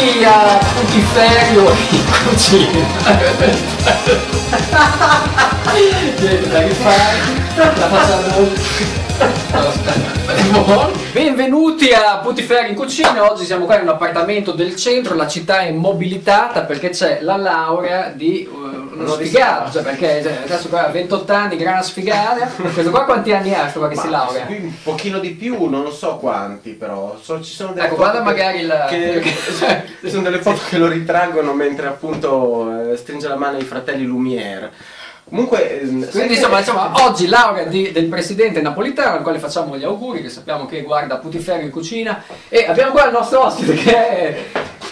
benvenuti a Putiferio in cucina. Niente da rifare, la facciamo. Benvenuti a Putiferio in cucina, oggi siamo qua in un appartamento del centro, la città è mobilitata perché c'è la laurea di uh, uno sfigato, cioè perché cioè, adesso qua ha 28 anni, gran sfigata, questo qua quanti anni ha, questo qua che si laurea? Un pochino di più, non so quanti però. So- ci sono delle Ecco, foto guarda che- magari il- che- ci sono delle foto che lo ritraggono mentre appunto eh, stringe la mano ai fratelli Lumière. Comunque, ehm, Quindi che- insomma, insomma, oggi laurea di- del presidente napolitano al quale facciamo gli auguri, che sappiamo che guarda Putiferio in cucina e abbiamo qua il nostro ospite che è,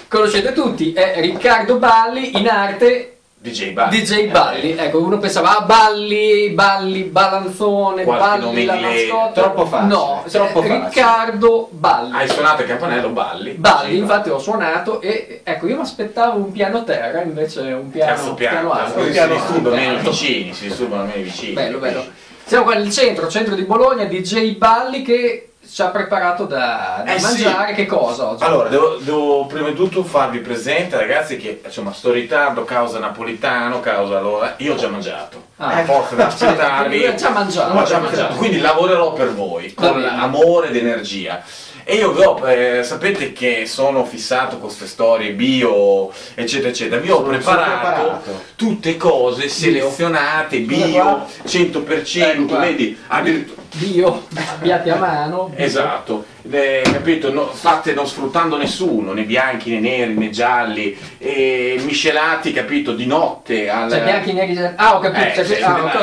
conoscete tutti, è Riccardo Balli, in arte DJ Balli. DJ Balli. Ecco, uno pensava, ah, Balli, Balli, Balanzone, Qualche Balli, nome la mascotte. troppo facile, No, troppo eh, facile. Riccardo Balli. Hai suonato il campanello Balli. Balli, DJ infatti ho suonato e ecco, io mi aspettavo un piano terra, invece un piano, Terzo piano, alto. così si piano disturbano alto. meno i vicini, si disturbano meno i vicini. Bello, bello. Siamo qua nel centro, centro di Bologna, DJ Balli che ci ha preparato da, da Eh sì. mangiare. Che cosa oggi? Allora, devo, devo prima di tutto farvi presente, ragazzi, che insomma sto ritardo causa napolitano, causa l'ora. Io ho già mangiato. Ah. Forza di aspettarvi. Già mangiato. Ho già mangiato. Quindi lavorerò per voi con amore ed energia. E io ho, eh, sapete che sono fissato con queste storie bio, eccetera, eccetera. Vi ho preparato, preparato. tutte cose selezionate, bio, qua. 100%, Ecco qua. vedi? Addirittura- Dio, piatti a mano. Esatto, eh, capito? No, fatte non sfruttando nessuno, né bianchi né neri né gialli, e miscelati, capito, di notte al... Cioè, bianchi, neri, ah, ho capito, Eh, cioè, ah,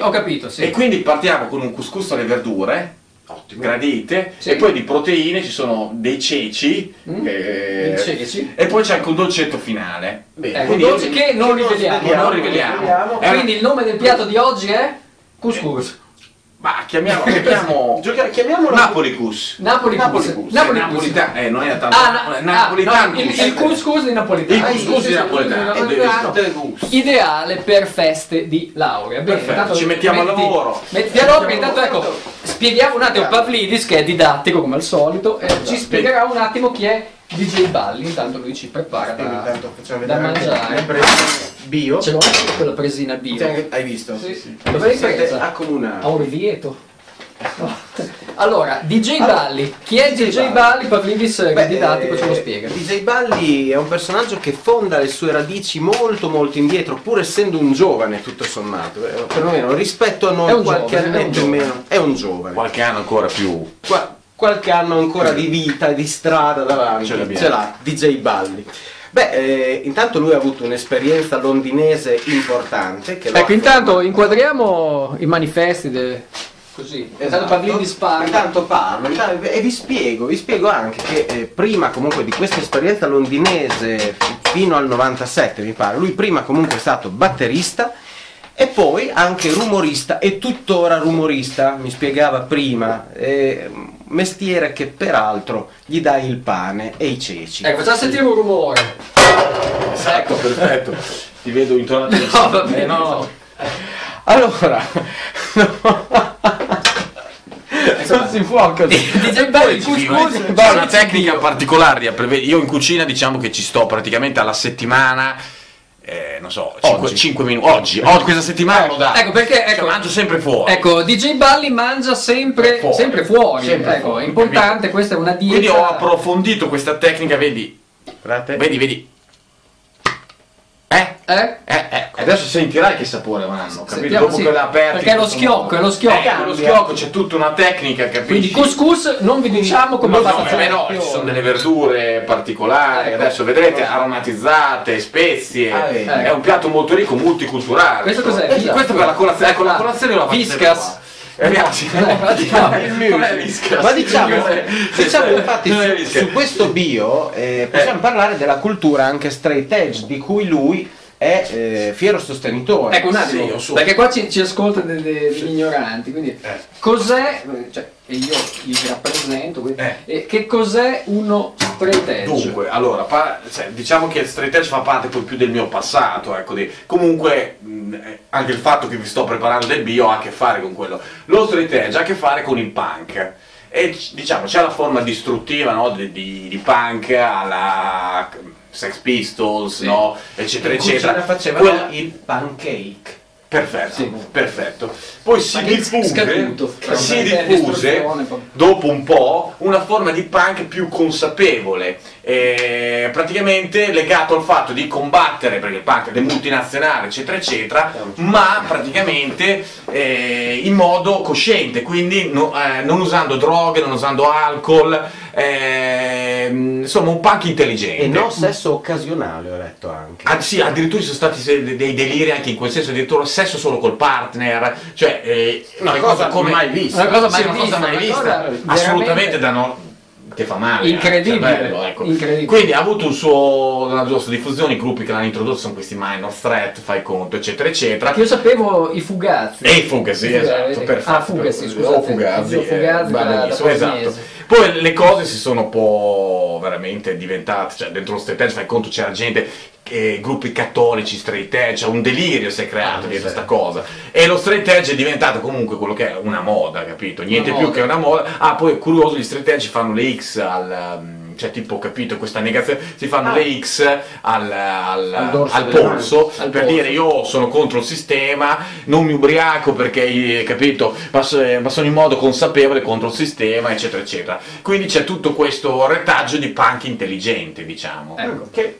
ho, ho capito, sì. E quindi partiamo con un couscous alle verdure, gradite, Sì. e poi di proteine ci sono dei ceci, Mm, eh, ceci. e poi c'è anche un dolcetto finale. Bene. Ecco, dolce che non riveliamo. non riveliamo. Eh, Quindi il nome del piatto di oggi è couscous. Ma chiamiamo, chiamiamo Gioca- chiamiamolo. Napoli Napoli couscous. Napoli Napoli couscous. Napolitano, eh, non è tanto Ah, na- napolitano. ah, no, il, il couscous di napolitano. Il couscous di napoletano. Il couscous di Deve napoletano. Ideale per feste di laurea. Bene, Perfetto, ci mettiamo al lavoro. Mettiamo intanto ecco. Spieghiamo un attimo Pavlidis che è didattico come al solito, e Esatto. ci spiegherà un attimo chi è DJ Balli, intanto lui ci prepara da, intanto facciamo da mangiare. bio. Ce l'ho anche quella presina bio. Cioè, Hai visto? Sì. Dove l'hai presa? accomunati. A Orvieto. No. Allora, DJ Balli. Chi è DJ DJ Balli? Balli? Pavlidis Beh, didattico ce lo eh, spiega. DJ Balli è un personaggio che fonda le sue radici molto molto indietro, pur essendo un giovane tutto sommato, eh, perlomeno rispetto a noi qualche giovane, è un annetto in giovane. meno, è un giovane. Qualche anno ancora più. Qua- qualche anno ancora di vita e di strada davanti, Ce l'abbiamo. ce l'ha DJ Balli. Beh, eh, intanto lui ha avuto un'esperienza londinese importante. Ecco, intanto inquadriamo i manifesti. de- Così. Intanto Esatto. Pavlidis parla. Intanto parlo intanto- e vi spiego, vi spiego anche che eh, prima comunque di questa esperienza londinese fino al 97 mi pare, lui prima comunque è stato batterista e poi anche rumorista e tuttora rumorista, mi spiegava prima, eh, mestiere che peraltro gli dà il pane e i ceci. Ecco, facciamo sentire un rumore. Esatto, perfetto. Ti vedo intorno No, va bene. no. Allora, non si couscous. C'è una tecnica particolare Io in cucina diciamo che ci sto praticamente alla settimana. eh, non so, Oggi. 5 minuti. Oggi, oggi, questa settimana lo dà. Ecco perché Cioè, ecco, mangio sempre fuori. ecco, DJ Balli mangia sempre Fuori. sempre fuori. Sempre ecco, fuori, è importante, questa è una dieta. Quindi ho approfondito questa tecnica, vedi? Guardate. Vedi, vedi. Eh? Eh? Eh, eh, adesso sentirai che sapore vanno, capito? Dopo sì, che l'ha aperto. perché è lo schiocco, è lo schiocco. Eh, lo schiocco c'è tutta una tecnica, capisci? Quindi couscous non vi diciamo come No, no, fatto eh, no, ci sono delle verdure particolari, Ecco. adesso vedrete, aromatizzate, spezie, Ah, è un piatto molto ricco, multiculturale. Questo cos'è? Esatto. Questo per la colazione, ecco la Ah, colazione io la Viscas. Eh, ragazzi, diciamo, music. Viscas. Ma diciamo, diciamo infatti su, su questo bio eh, possiamo parlare della cultura anche straight edge di cui lui è eh, fiero sostenitore. Ecco un attimo, Sì, perché qua ci, ci de- degli ignoranti, quindi Eh. cos'è, cioè, e io li rappresento, quindi, Eh. che cos'è uno straight edge? Dunque, allora, pa- cioè, diciamo che il straight edge fa parte poi più del mio passato, ecco, di- comunque mh, eh, anche il fatto che vi sto preparando del bio ha a che fare con quello. Lo straight edge ha a che fare con il punk. e diciamo c'è la forma distruttiva no, di, di- di punk alla Sex Pistols, no, eccetera, In cucina eccetera. facevano Quella- il pancake. Perfetto, Sì. perfetto. Poi si diffuse, scaduto. si diffuse dopo un po' una forma di punk più consapevole, eh, praticamente legato al fatto di combattere, perché il punk è multinazionale, eccetera, eccetera, ma praticamente eh, in modo cosciente, quindi no- eh, non usando droghe, non usando alcol, ehm, insomma un punk intelligente. E non sesso occasionale, ho letto anche. Ah, sì, addirittura ci sono stati dei deliri anche in quel senso, addirittura sesso solo col partner, cioè eh, Una le cosa cose mai vista. Una cosa mai Sì, una vista, cosa mai una vista, cosa assolutamente veramente- da no che fa male. Incredibile, cervello, ecco. incredibile. Quindi ha avuto un suo, una sua diffusione, i gruppi che l'hanno introdotto sono questi minor threat, fai conto, eccetera, eccetera. Che io sapevo i fugazzi. E i Fugazi, I esatto, perfetto. Ah, Fugazi, scusate. O Fugazi, Io Fugazi eh, da- da esatto. Poi le cose si sono un po' veramente diventate, cioè dentro lo edge, fai conto, c'era gente, eh, gruppi cattolici, straight edge, cioè un delirio si è creato Ah, dietro sì. sta cosa. E lo straight edge è diventato comunque quello che è una moda, capito? Niente Una più moda. che una moda. Ah, poi è curioso, gli straight edge fanno le X al... um, cioè tipo capito questa negazione si fanno Ah. le X al, al, Al al polso per polso. dire io sono contro il sistema non mi ubriaco perché eh, capito ma, so- ma sono in modo consapevole contro il sistema eccetera eccetera quindi c'è tutto questo retaggio di punk intelligente diciamo Ecco. Che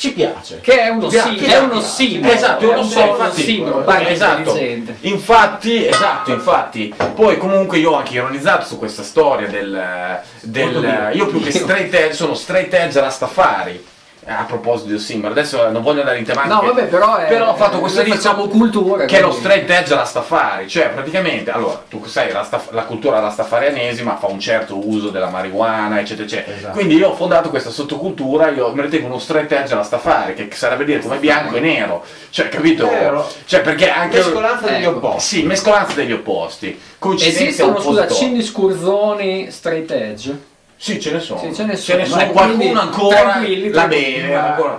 ci piace. Che è uno, Piace, sim- piace. è uno simbolo. Esatto, è uno simbolo, punk esatto. Infatti, esatto, infatti. Poi comunque io ho anche ironizzato su questa storia del, del io più che straight edge sono straight edge Rastafari. A proposito del simbolo, adesso non voglio andare in tema No, vabbè, però, è, però ho fatto questo noi disco facciamo cultura. che è lo quindi- straight edge Rastafari, cioè praticamente, allora, tu sai, Rastaf- la cultura rastafarianesima fa un certo uso della marijuana, eccetera, eccetera. Esatto. Quindi io ho fondato questa sottocultura, io mi ritengo uno straight edge Rastafari, che sarebbe dire come bianco e nero, cioè, capito? Vero. Cioè, perché anche... Mescolanza degli Ecco. opposti. Sì, mescolanza degli opposti. Esistono, scusa. Cinni Scurzoni straight edge? Sì, ce ne sono. Sì, ce ne sono. sono. Eh, Qualcuno quindi, ancora tranquilli, la beve,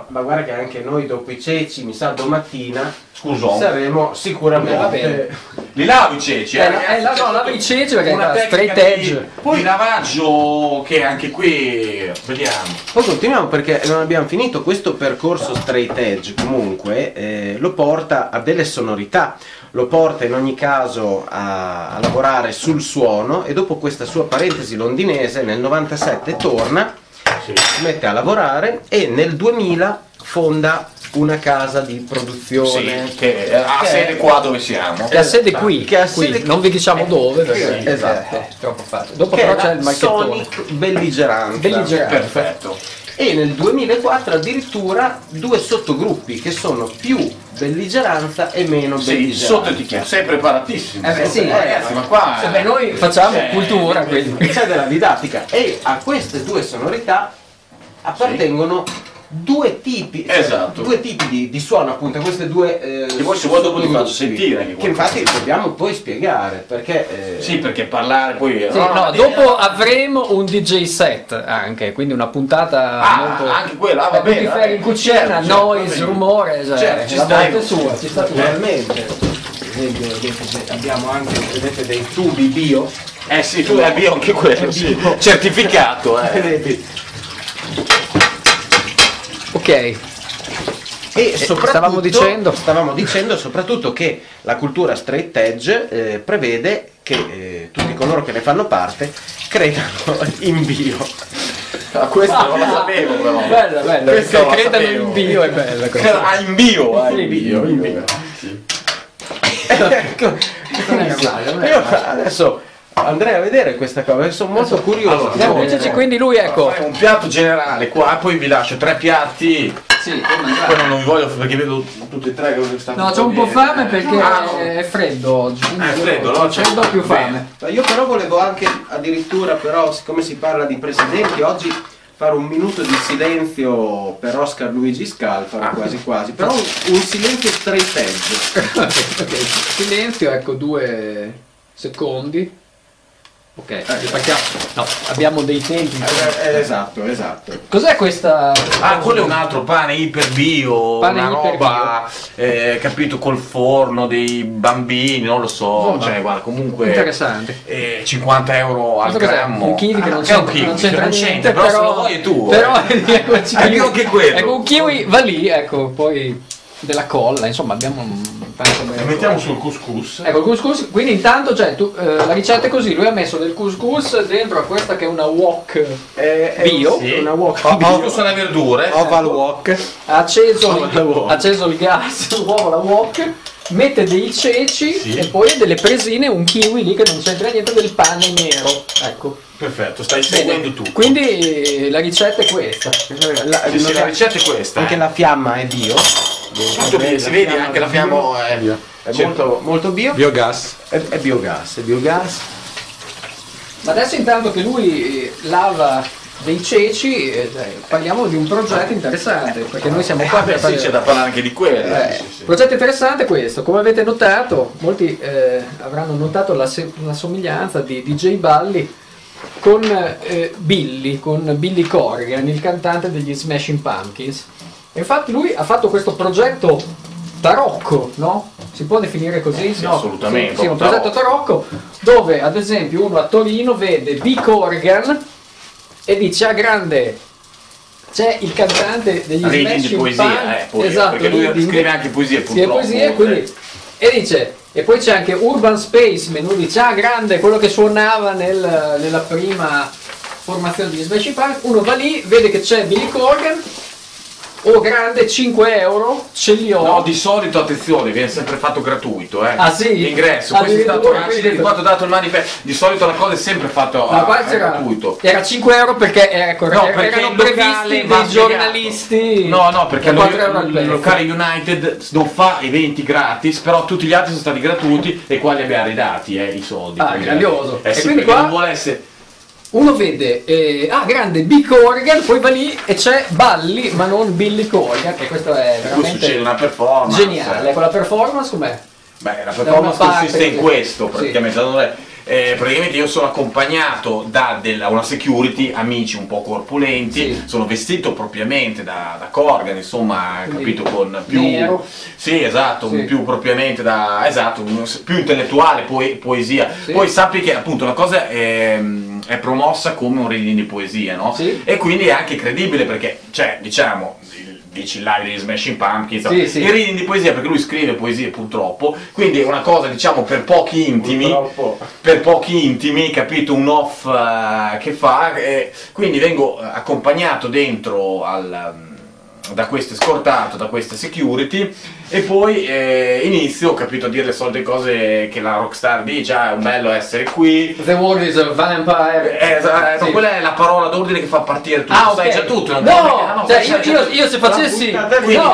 Ma, guarda che anche noi dopo i ceci, mi sa domattina, Scusa. saremo Va sicuramente... bene. Li lavi i ceci, Eh, eh, la- c'è no, lavi i ceci perché una era tecnica straight di- edge. Poi di lavaggio che anche qui vediamo. Poi continuiamo perché non abbiamo finito, questo percorso straight edge comunque eh, lo porta a delle sonorità, lo porta in ogni caso a, a lavorare sul suono e dopo questa sua parentesi londinese nel 97 torna, si mette a lavorare e nel 2000 fonda una casa di produzione. Sì, che ha Che- sede qua dove siamo. Che ha sede qui, Che ha qui. sede- non vi diciamo dove perché Esatto. è troppo facile. Dopo Che però c'è il. Sonic Belligeranza. Belligeranza. Perfetto. E nel 2004 addirittura due sottogruppi che sono più belligeranza e meno Sì, belligeranza. sotto etichetta, sei preparatissimo. Eh beh, sì, ragazzi, ma qua. Eh beh, noi facciamo Cioè, cultura, quindi. C'è della didattica e a queste due sonorità appartengono due tipi, cioè, Esatto. due tipi di, di suono appunto, queste due eh, Che poi se vuoi dopo ti faccio sentire che infatti dobbiamo poi spiegare perché eh, Sì, perché parlare poi. Sì, no, dopo avremo un DJ set anche, quindi una puntata Ah, molto... anche quella, ah, va Eh, bene, ferri in eh, cucina, certo, certo, noise, bene. rumore, cioè, Certo, ci la sta. parte sua, ci sta esempio, vedete, abbiamo anche vedete, dei tubi bio Eh sì, tu hai bio anche quello, sì. Certificato, eh. Ok, E soprattutto, stavamo dicendo? stavamo dicendo soprattutto che la cultura straight edge eh, prevede che eh, tutti coloro che ne fanno parte credano in bio. Ah, questo non lo sapevo però. bella, bella, Questo lo credano sapevo. in bio è bella questa. Ah, in bio, ah, Sì, in bio, in bio. Ecco, Non è male, non è io adesso andrei a vedere questa cosa, perché sono molto curioso. Allora, Andiamo, no, dici, no. quindi lui ecco... Fai un piatto generale qua, poi vi lascio tre piatti. Sì, Poi non vi voglio perché vedo tutti e tre che stanno No, c'ho un po' bene. fame perché Ah, no. è freddo oggi. È freddo, no? C'è freddo più fame. Ma Io però volevo anche addirittura, però, siccome si parla di presidenti, oggi fare un minuto di silenzio per Oscar Luigi Scalfaro, Ah. quasi quasi, però un, un silenzio straight edge. Ok, Silenzio, ecco, due secondi. Ok, partiamo. No, abbiamo dei tempi. Eh, esatto, esatto. Cos'è questa? Ah, quello è un altro pane iper bio, Pane una iper roba, eh, capito, col forno dei bambini, non lo so, Oh, cioè guarda, comunque Interessante. eh, 50 euro al Questo grammo. Un kiwi che non Ah, è c'entra, un kiwi, non c'entra non niente, però, se lo vuoi è tuo. Però eh. più anche quello. Ecco, un kiwi va lì, ecco, poi della colla, insomma, abbiamo penso bene. Lo mettiamo sul couscous. Ecco il couscous, quindi intanto cioè, tu, eh, la ricetta è così, lui ha messo del couscous dentro a questa che è una wok, è Bio? sì, una bio. couscous alle verdure. Oval walk. ha acceso, wok. ha acceso il gas, l'uovo, la wok, mette dei ceci Sì. e poi delle presine, un kiwi lì che non c'entra niente del pane nero. Ecco. Perfetto, stai Bene. seguendo tutto. Quindi eh, la ricetta è questa. La, Sì, sì, la ricetta è questa. anche eh. la fiamma è bio. Tutto bio, si vede anche la fiamma è È Cioè, molto, molto bio. Biogas. È, è biogas, è biogas. Ma adesso intanto che lui eh, lava dei ceci, eh, parliamo di un progetto interessante, perché noi siamo qua Ah, per beh, fare... sì, c'è da parlare anche di quello. Eh, sì, sì. Progetto interessante questo, come avete notato, molti eh, avranno notato la, se- la somiglianza di DJ Balli con eh, Billy, con Billy Corgan, il cantante degli Smashing Pumpkins. Infatti lui ha fatto questo progetto tarocco, no? Si può definire così? Sì, No, assolutamente, Sì, sì, un progetto tarocco dove ad esempio uno a Torino vede B. Corgan e dice a grande c'è il cantante degli Smashing di poesia, Pumpkins eh, poi, esatto, perché lui reading. scrive anche poesie purtroppo. è poesia, quindi, e dice, e poi c'è anche Urban Spaceman, lui dice, ah grande, quello che suonava nel- nella prima formazione degli Smashing Pumpkins, uno va lì, vede che c'è Billy Corgan, oh grande, 5 euro, ce li ho. No, di solito attenzione, viene sempre fatto gratuito, eh. Ah, sì? L'ingresso, questo è stato quindi- di quanto ho dato il manifesto. Di solito la cosa è sempre fatta a, qua a c'era, gratuito. era 5 euro perché, eh, ecco, No, er- perché erano previsti dei giornalisti. No, no, perché lo- 4 euro al il locale United non fa eventi gratis, però tutti gli altri sono stati gratuiti e qua li abbiamo ridati eh, i soldi. Ah, Quindi- grandioso. Eh E sì, quindi perché qua- non vuole essere... Uno vede, eh, ah grande, B. Corgan, poi va lì e c'è Balli, ma non Billy Corgan, che questo è veramente una performance. geniale. Ecco, la performance com'è? Beh, la performance consiste in questo, Sì. praticamente. Allora, eh, praticamente io sono accompagnato da della- una security, amici un po' corpulenti, Sì. sono vestito propriamente da, da Corgan, insomma, Quindi capito, con più... nero. Sì, esatto, Sì. più propriamente da... esatto, più intellettuale, poe- poesia. Sì. Poi sappi che appunto la cosa è, è promossa come un reading di poesia, no? Sì. E quindi è anche credibile perché, cioè, diciamo, live degli Smashing Pumpkins, Sì, sì. il reading di poesia perché lui scrive poesie purtroppo, quindi è una cosa diciamo per pochi intimi, Purtroppo. per pochi intimi, capito, un off eh, che fa, e quindi vengo eh, accompagnato dentro al, mm, da queste scortato da queste security e poi eh, inizio ho capito a dire le solite cose che la rockstar dice ah è bello essere qui The world is a vampire. eh, esatto, Sì. quella è la parola d'ordine che fa partire tutto Ah, ok. sai già tutto no, Ah, no, cioè, io, io- io se facessi, no,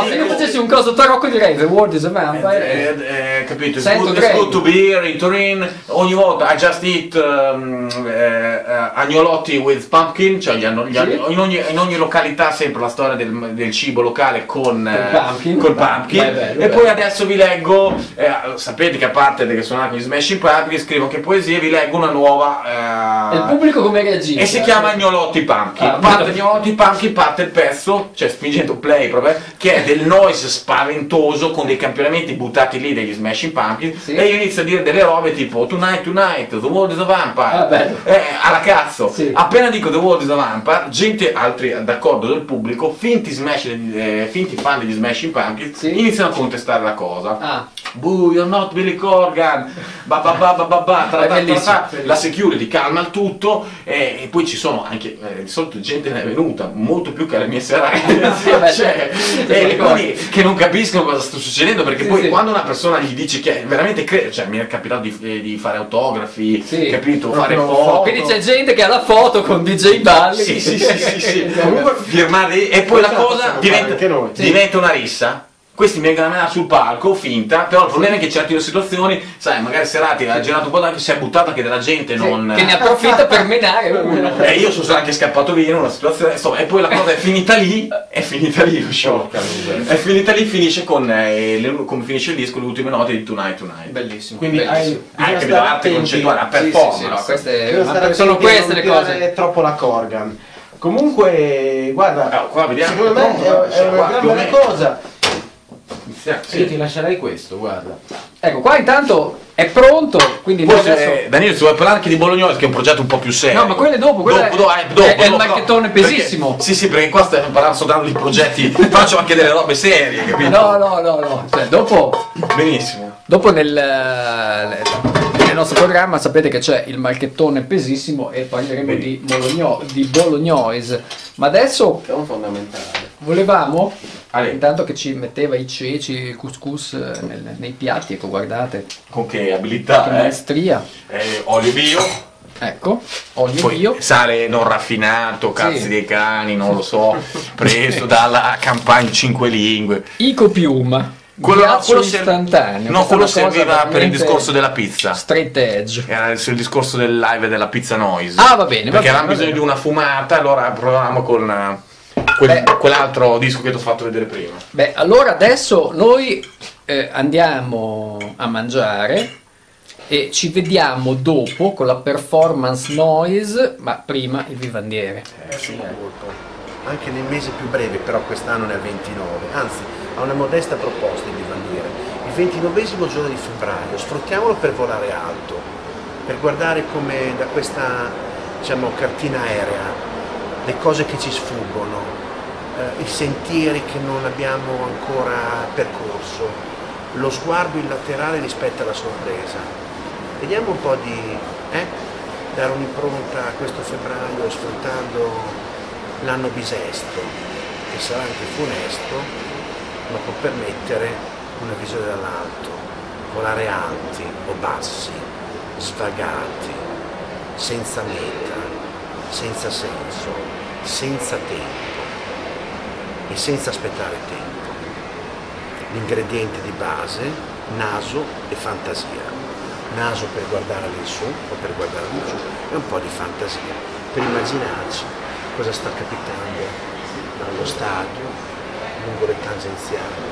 se io facessi un coso tarocco direi The world is a vampire. Eh, eh, capito? It's good, it's good to be here in Turin. Ogni volta I just eat um, eh, eh, agnolotti with pumpkin, cioè gli hanno- gli hanno- Sì. in, ogni, in ogni località sempre la storia del, del cibo locale con, eh, pumpkin. col pumpkin. Beh, bello, e bello. poi adesso vi leggo, eh, sapete che a parte che sono anche gli Smashing Pumpkin, scrivo anche poesie, vi leggo una nuova... E il eh, pubblico come reagisce? e si chiama Gnolotti Pumpkin. Ah, parte. Gnolotti Pumpkin, parte il pezzo, cioè spingendo play proprio, che è del noise spaventoso con dei campionamenti buttati lì degli Smashing Pumpkin. Sì. E io inizio a dire delle robe tipo Tonight, Tonight, The World is a Vampire. Ah, bello. Eh, alla cazzo. Sì. Appena dico The World is a Vampire, gente, altri d'accordo del pubblico, finti, smash, eh, finti fan degli Smashing Pumpkin, Sì. iniziano a contestare la cosa. Ah, Boo, you're not Billy Corgan, ba ba ba ba ba ba, tra- tra- tra- tra. la security calma il tutto e, e poi ci sono anche, eh, di solito gente ne è venuta, molto più che alle mie serate, cioè, certo. e quindi che non capiscono cosa sta succedendo perché Sì, poi sì. quando una persona gli dice che veramente crede, cioè mi è capitato di, eh, di fare autografi, Sì. capito, fare foto. foto. quindi c'è gente che ha la foto con DJ Balli. Sì, sì, sì, sì, sì. Comunque firmare e poi la Esatto, cosa possiamo diventa, diventa una rissa questi mi vengono a menare sul palco, finta, però il problema è che in certe situazioni, sai, magari Serati ha girato un po' d'anche, si è buttato anche della gente, non... Che ne approfitta per menare uno. E io sono anche scappato via in una situazione, insomma, e poi la cosa è finita lì, è finita lì lo show. È finita lì, finisce con, eh, le- come finisce il disco, le ultime note di Tonight Tonight. Bellissimo. Quindi bellissimo. hai, Anche per l'arte concettuale, la Sì, sì, performance. sì, no, queste, stare sono queste le cose. tirare troppo la Corgan. Comunque, guarda, Ah, qua vediamo. secondo me Pronto, è, guarda, è una qua, gran più o bella meno. cosa. Iniziamo, Io ti lascerei questo, guarda. Ecco, qua intanto è pronto, quindi noi Forse, adesso... eh, Danilo, si vuole parlare anche di Bolognosi, che è un progetto un po' più serio. No, ma quello è dopo, quello è- dopo, eh, dopo, è- è il dopo, marchettone perché- pesissimo. sì, sì, perché qua stiamo parlando soltanto di progetti, faccio anche delle robe serie, capito? No, no, no, no, cioè dopo, Benissimo. dopo nel, eh, nel nostro programma sapete che c'è il marchettone pesissimo e parleremo Bene. di, Bologno, di Bolognoise, ma adesso è un fondamentale. Volevamo, Ale. intanto che ci metteva i ceci, il couscous eh, nel- nei piatti, ecco guardate, Con che abilità, che eh? maestria, Eh, olio bio, ecco, olio poi bio, sale non raffinato, cazzi dei cani, non lo so, preso dalla campagna in cinque lingue. icopium, Quello, quello ser- istantaneo, no, Questa è quello una cosa serviva per il veramente discorso della pizza. straight edge. Era il discorso del live della pizza noise. Ah, va bene, va Perché bene, avevamo va bisogno bene. di una fumata, allora provavamo con eh, quel- Beh. quell'altro disco che ti ho fatto vedere prima. Beh, allora adesso noi eh, andiamo a mangiare e ci vediamo dopo con la performance noise, ma prima il vivandiere. Sì, molto. Anche nei mesi più brevi, però quest'anno ne ha 29, anzi ha una modesta proposta di bandiere. Il 29 giorno di febbraio, sfruttiamolo per volare alto, per guardare come da questa diciamo, cartina aerea le cose che ci sfuggono, eh, i sentieri che non abbiamo ancora percorso, lo sguardo illaterale rispetto alla sorpresa. Vediamo un po' di eh, dare un'impronta a questo febbraio sfruttando l'anno bisesto, che sarà anche funesto, ma può permettere una visione dall'alto, volare alti o bassi, svagati, senza meta, senza senso, senza tempo e senza aspettare tempo. L'ingrediente di base, naso e fantasia. Naso per guardare all'insù o per guardare all'insù e un po' di fantasia per immaginarci cosa sta capitando allo stadio, lungo le tangenziali,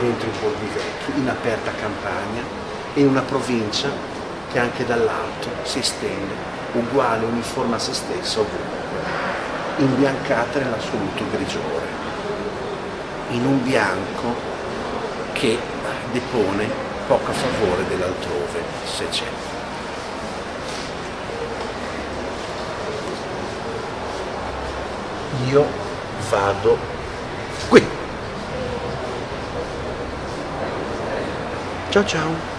dentro i borghi in aperta campagna, in una provincia che anche dall'alto si estende, uguale, uniforme a se stessa ovunque, imbiancata nell'assoluto grigiore, in un bianco che depone poco a favore dell'altrove, se c'è. Io vado qui. Ciao ciao.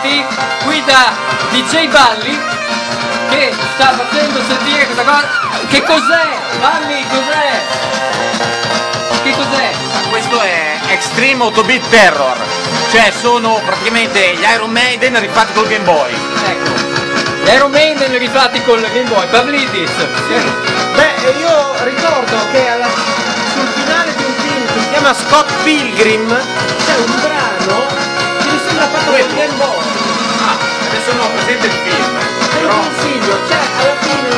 Tornati qui da DJ Balli che sta facendo sentire questa cosa. Che cos'è? Balli, cos'è? Che cos'è? Questo è Extreme Autobeat Terror, cioè sono praticamente gli Iron Maiden rifatti col Game Boy. Ecco. Gli Iron Maiden rifatti col Game Boy, Pavlidis. Beh, io ricordo che alla- sul finale di un film che si chiama Scott Pilgrim c'è un brano che mi sembra fatto con Game Boy. Non ho presente il film, Te lo però consiglio, c'è alla fine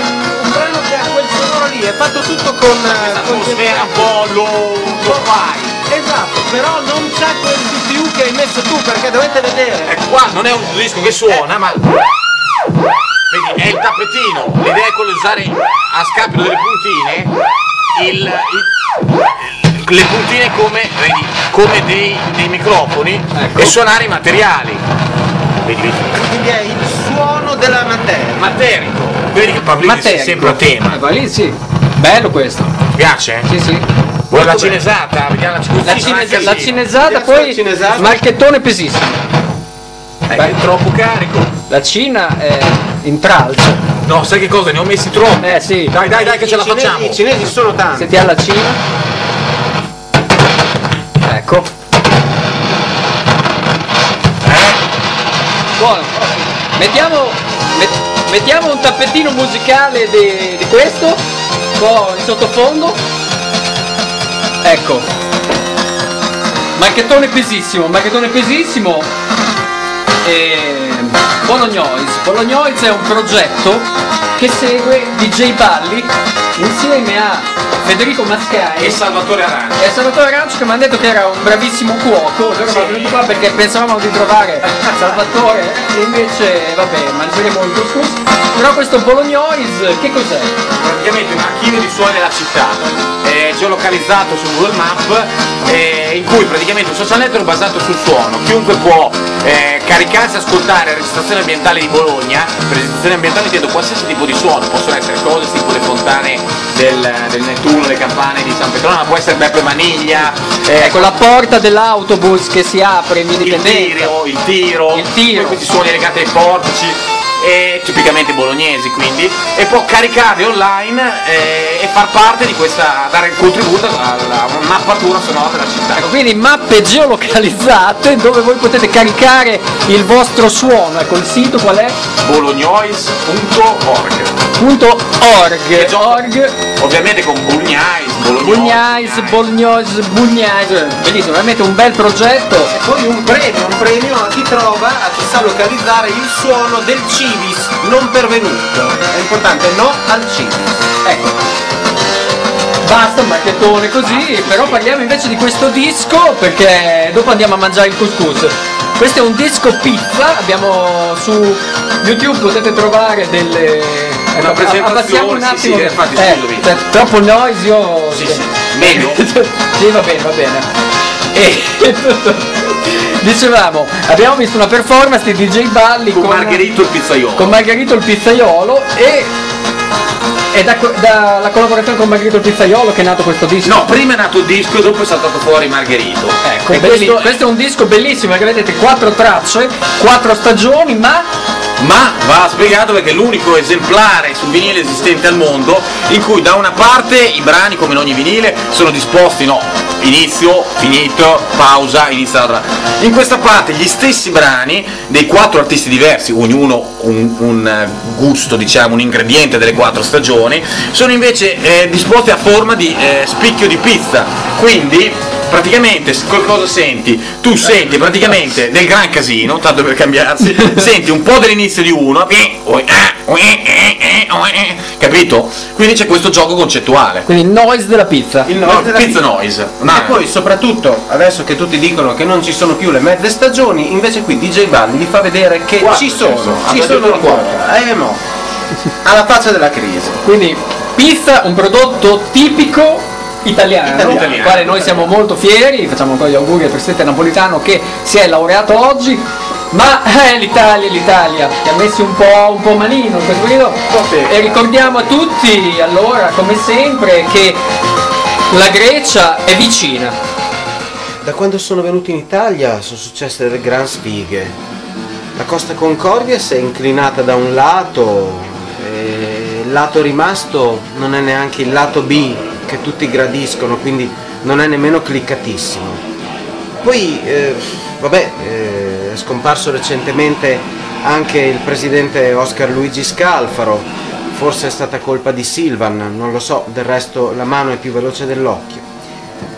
un, brano che ha quel sonoro lì, è fatto tutto con, eh, con l'atmosfera un po' low, lo. Esatto, però non c'è quel CPU che hai messo tu perché dovete vedere. Ecco qua non è un disco che suona, ma vedi, è il tappetino. L'idea è quella di usare a scapito delle puntine il- il- le puntine come, vedi, come dei, dei microfoni Ecco. e suonare i materiali. Vedi, vedi. Quindi è il suono della materia. Materico. Vedi che Pavlini è Materico. sempre a tema. Eh, va lì, sì. Bello questo. Ti piace? Sì, sì. Vuoi la cinesata? Vediamo la La, cinesata. la cinesata, poi la cinesata? marchettone pesissimo. Eh, è troppo carico. La Cina è intralcio. No, sai che cosa? Ne ho messi troppi. Eh sì. Dai, dai, dai, che ce I la cinesi- facciamo. I cinesi sono tanti. Sentiamo la Cina. Ecco. Buono. Mettiamo, met- mettiamo un tappetino musicale di, di questo, con in sottofondo. Ecco. Marchettone pesissimo, marchettone pesissimo. E Bolognoise. Bolognoise è un progetto che segue DJ Balli insieme a Federico Mascai E Salvatore Aranci. e Salvatore Arancio che mi hanno detto che era un bravissimo cuoco, allora Sì. sono venuto qua perché pensavamo di trovare Salvatore e invece vabbè mangeremo il couscous. Però questo Bolognoise che cos'è? praticamente un archivio di suoni della città, eh, geolocalizzato su Google Map, eh, in cui praticamente un social network basato sul suono. Chiunque può eh, caricarsi e ascoltare la registrazione ambientale di Bologna, per registrazione ambientale intendo qualsiasi tipo di suono, possono essere cose tipo le fontane del, del Nettuno, le campane di San Petrone, ma può essere Beppe Maniglia, eh, Ecco la porta dell'autobus che si apre in il indipendenza. tiro, il tiro, Il tiro. questi suoni legati ai portici, tipicamente bolognesi quindi, e può caricarli online eh, e far parte di questa, dare il contributo alla mappatura sonora della città. Ecco, quindi mappe geolocalizzate dove voi potete caricare il vostro suono. Ecco il sito qual è? bolognois.org org. Ovviamente con Bolognois, Bugnais, Bolognoise, Bugnais. Bellissimo, veramente un bel progetto. E poi un premio, un premio a chi trova, a chi sa localizzare il suono del civis non pervenuto. È importante, no al civis. Ecco. Basta un marchettone così, però parliamo invece di questo disco perché dopo andiamo a mangiare il couscous. Questo è un disco pizza, abbiamo su YouTube potete trovare delle. Una ecco, presentazione, un sì, attimo. sì, infatti, eh, cioè, troppo noise io. Sì, sì, meglio. sì, va bene, va bene. E dicevamo, abbiamo visto una performance di DJ Balli con Margherito il pizzaiolo. con Margherito il pizzaiolo e è da, dalla collaborazione con Margherito il pizzaiolo che è nato questo disco. No, prima è nato il disco e dopo è saltato fuori Margherito. Ecco, questo- questo... è un disco bellissimo perché vedete quattro tracce, quattro stagioni, ma ma va spiegato perché è l'unico esemplare sul vinile esistente al mondo in cui da una parte i brani come in ogni vinile sono disposti no inizio finito pausa inizio l'altra in questa parte gli stessi brani dei quattro artisti diversi ognuno un, un, eh, gusto diciamo un ingrediente delle quattro stagioni sono invece eh, disposti a forma di eh, spicchio di pizza. Quindi praticamente cosa senti? Tu senti praticamente del gran casino, tanto per cambiarsi, senti un po' dell'inizio di uno, capito? Quindi c'è questo gioco concettuale. quindi il noise della pizza. Il No, noise della pizza pizza. noise. No, E poi soprattutto, adesso che tutti dicono che non ci sono più le mezze stagioni, invece qui DJ Balli vi fa vedere che Quattro ci sono, sono. ci sono ancora. Eh mo. Alla faccia della crisi. Quindi pizza, un prodotto tipico italiano, Italiano. del quale noi siamo molto fieri, facciamo ancora gli auguri al presidente napolitano che si è laureato oggi, ma eh, l'Italia, l'Italia, ti ha messi un po', un po' malino in questo periodo e ricordiamo a tutti allora come sempre che la Grecia è vicina. Da quando sono venuti in Italia sono successe delle gran sfighe. La Costa Concordia si è inclinata da un lato e il lato rimasto non è neanche il lato B che tutti gradiscono, quindi non è nemmeno cliccatissimo. Poi, eh, vabbè, eh, è scomparso recentemente anche il presidente Oscar Luigi Scalfaro, forse è stata colpa di Silvan, non lo so, del resto la mano è più veloce dell'occhio.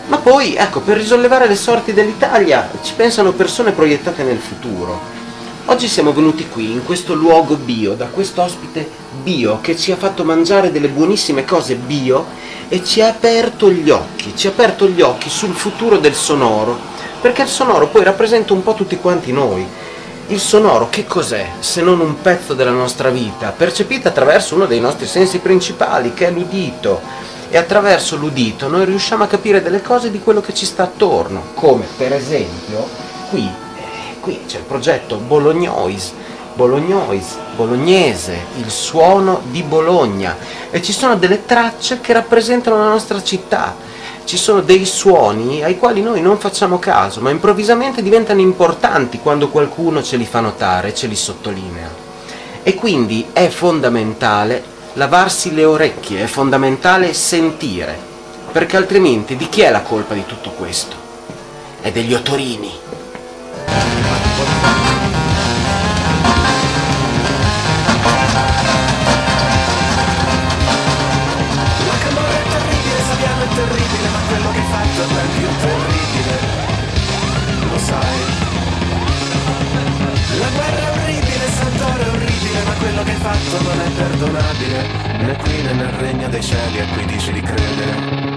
Ma poi, ecco, per risollevare le sorti dell'Italia ci pensano persone proiettate nel futuro. Oggi siamo venuti qui, in questo luogo bio, da questo ospite bio che ci ha fatto mangiare delle buonissime cose bio e ci ha aperto gli occhi, ci ha aperto gli occhi sul futuro del sonoro, perché il sonoro poi rappresenta un po' tutti quanti noi. Il sonoro che cos'è se non un pezzo della nostra vita, percepita attraverso uno dei nostri sensi principali, che è l'udito. E attraverso l'udito noi riusciamo a capire delle cose di quello che ci sta attorno, come per esempio qui, eh, qui c'è il progetto Bolognoise, bolognoise, bolognese, il suono di Bologna e ci sono delle tracce che rappresentano la nostra città. Ci sono dei suoni ai quali noi non facciamo caso, ma improvvisamente diventano importanti quando qualcuno ce li fa notare, ce li sottolinea. E quindi è fondamentale lavarsi le orecchie, è fondamentale sentire, perché altrimenti di chi è la colpa di tutto questo? È degli otorini. Fatto non è perdonabile. Né qui né nel regno dei cieli a cui dici di credere.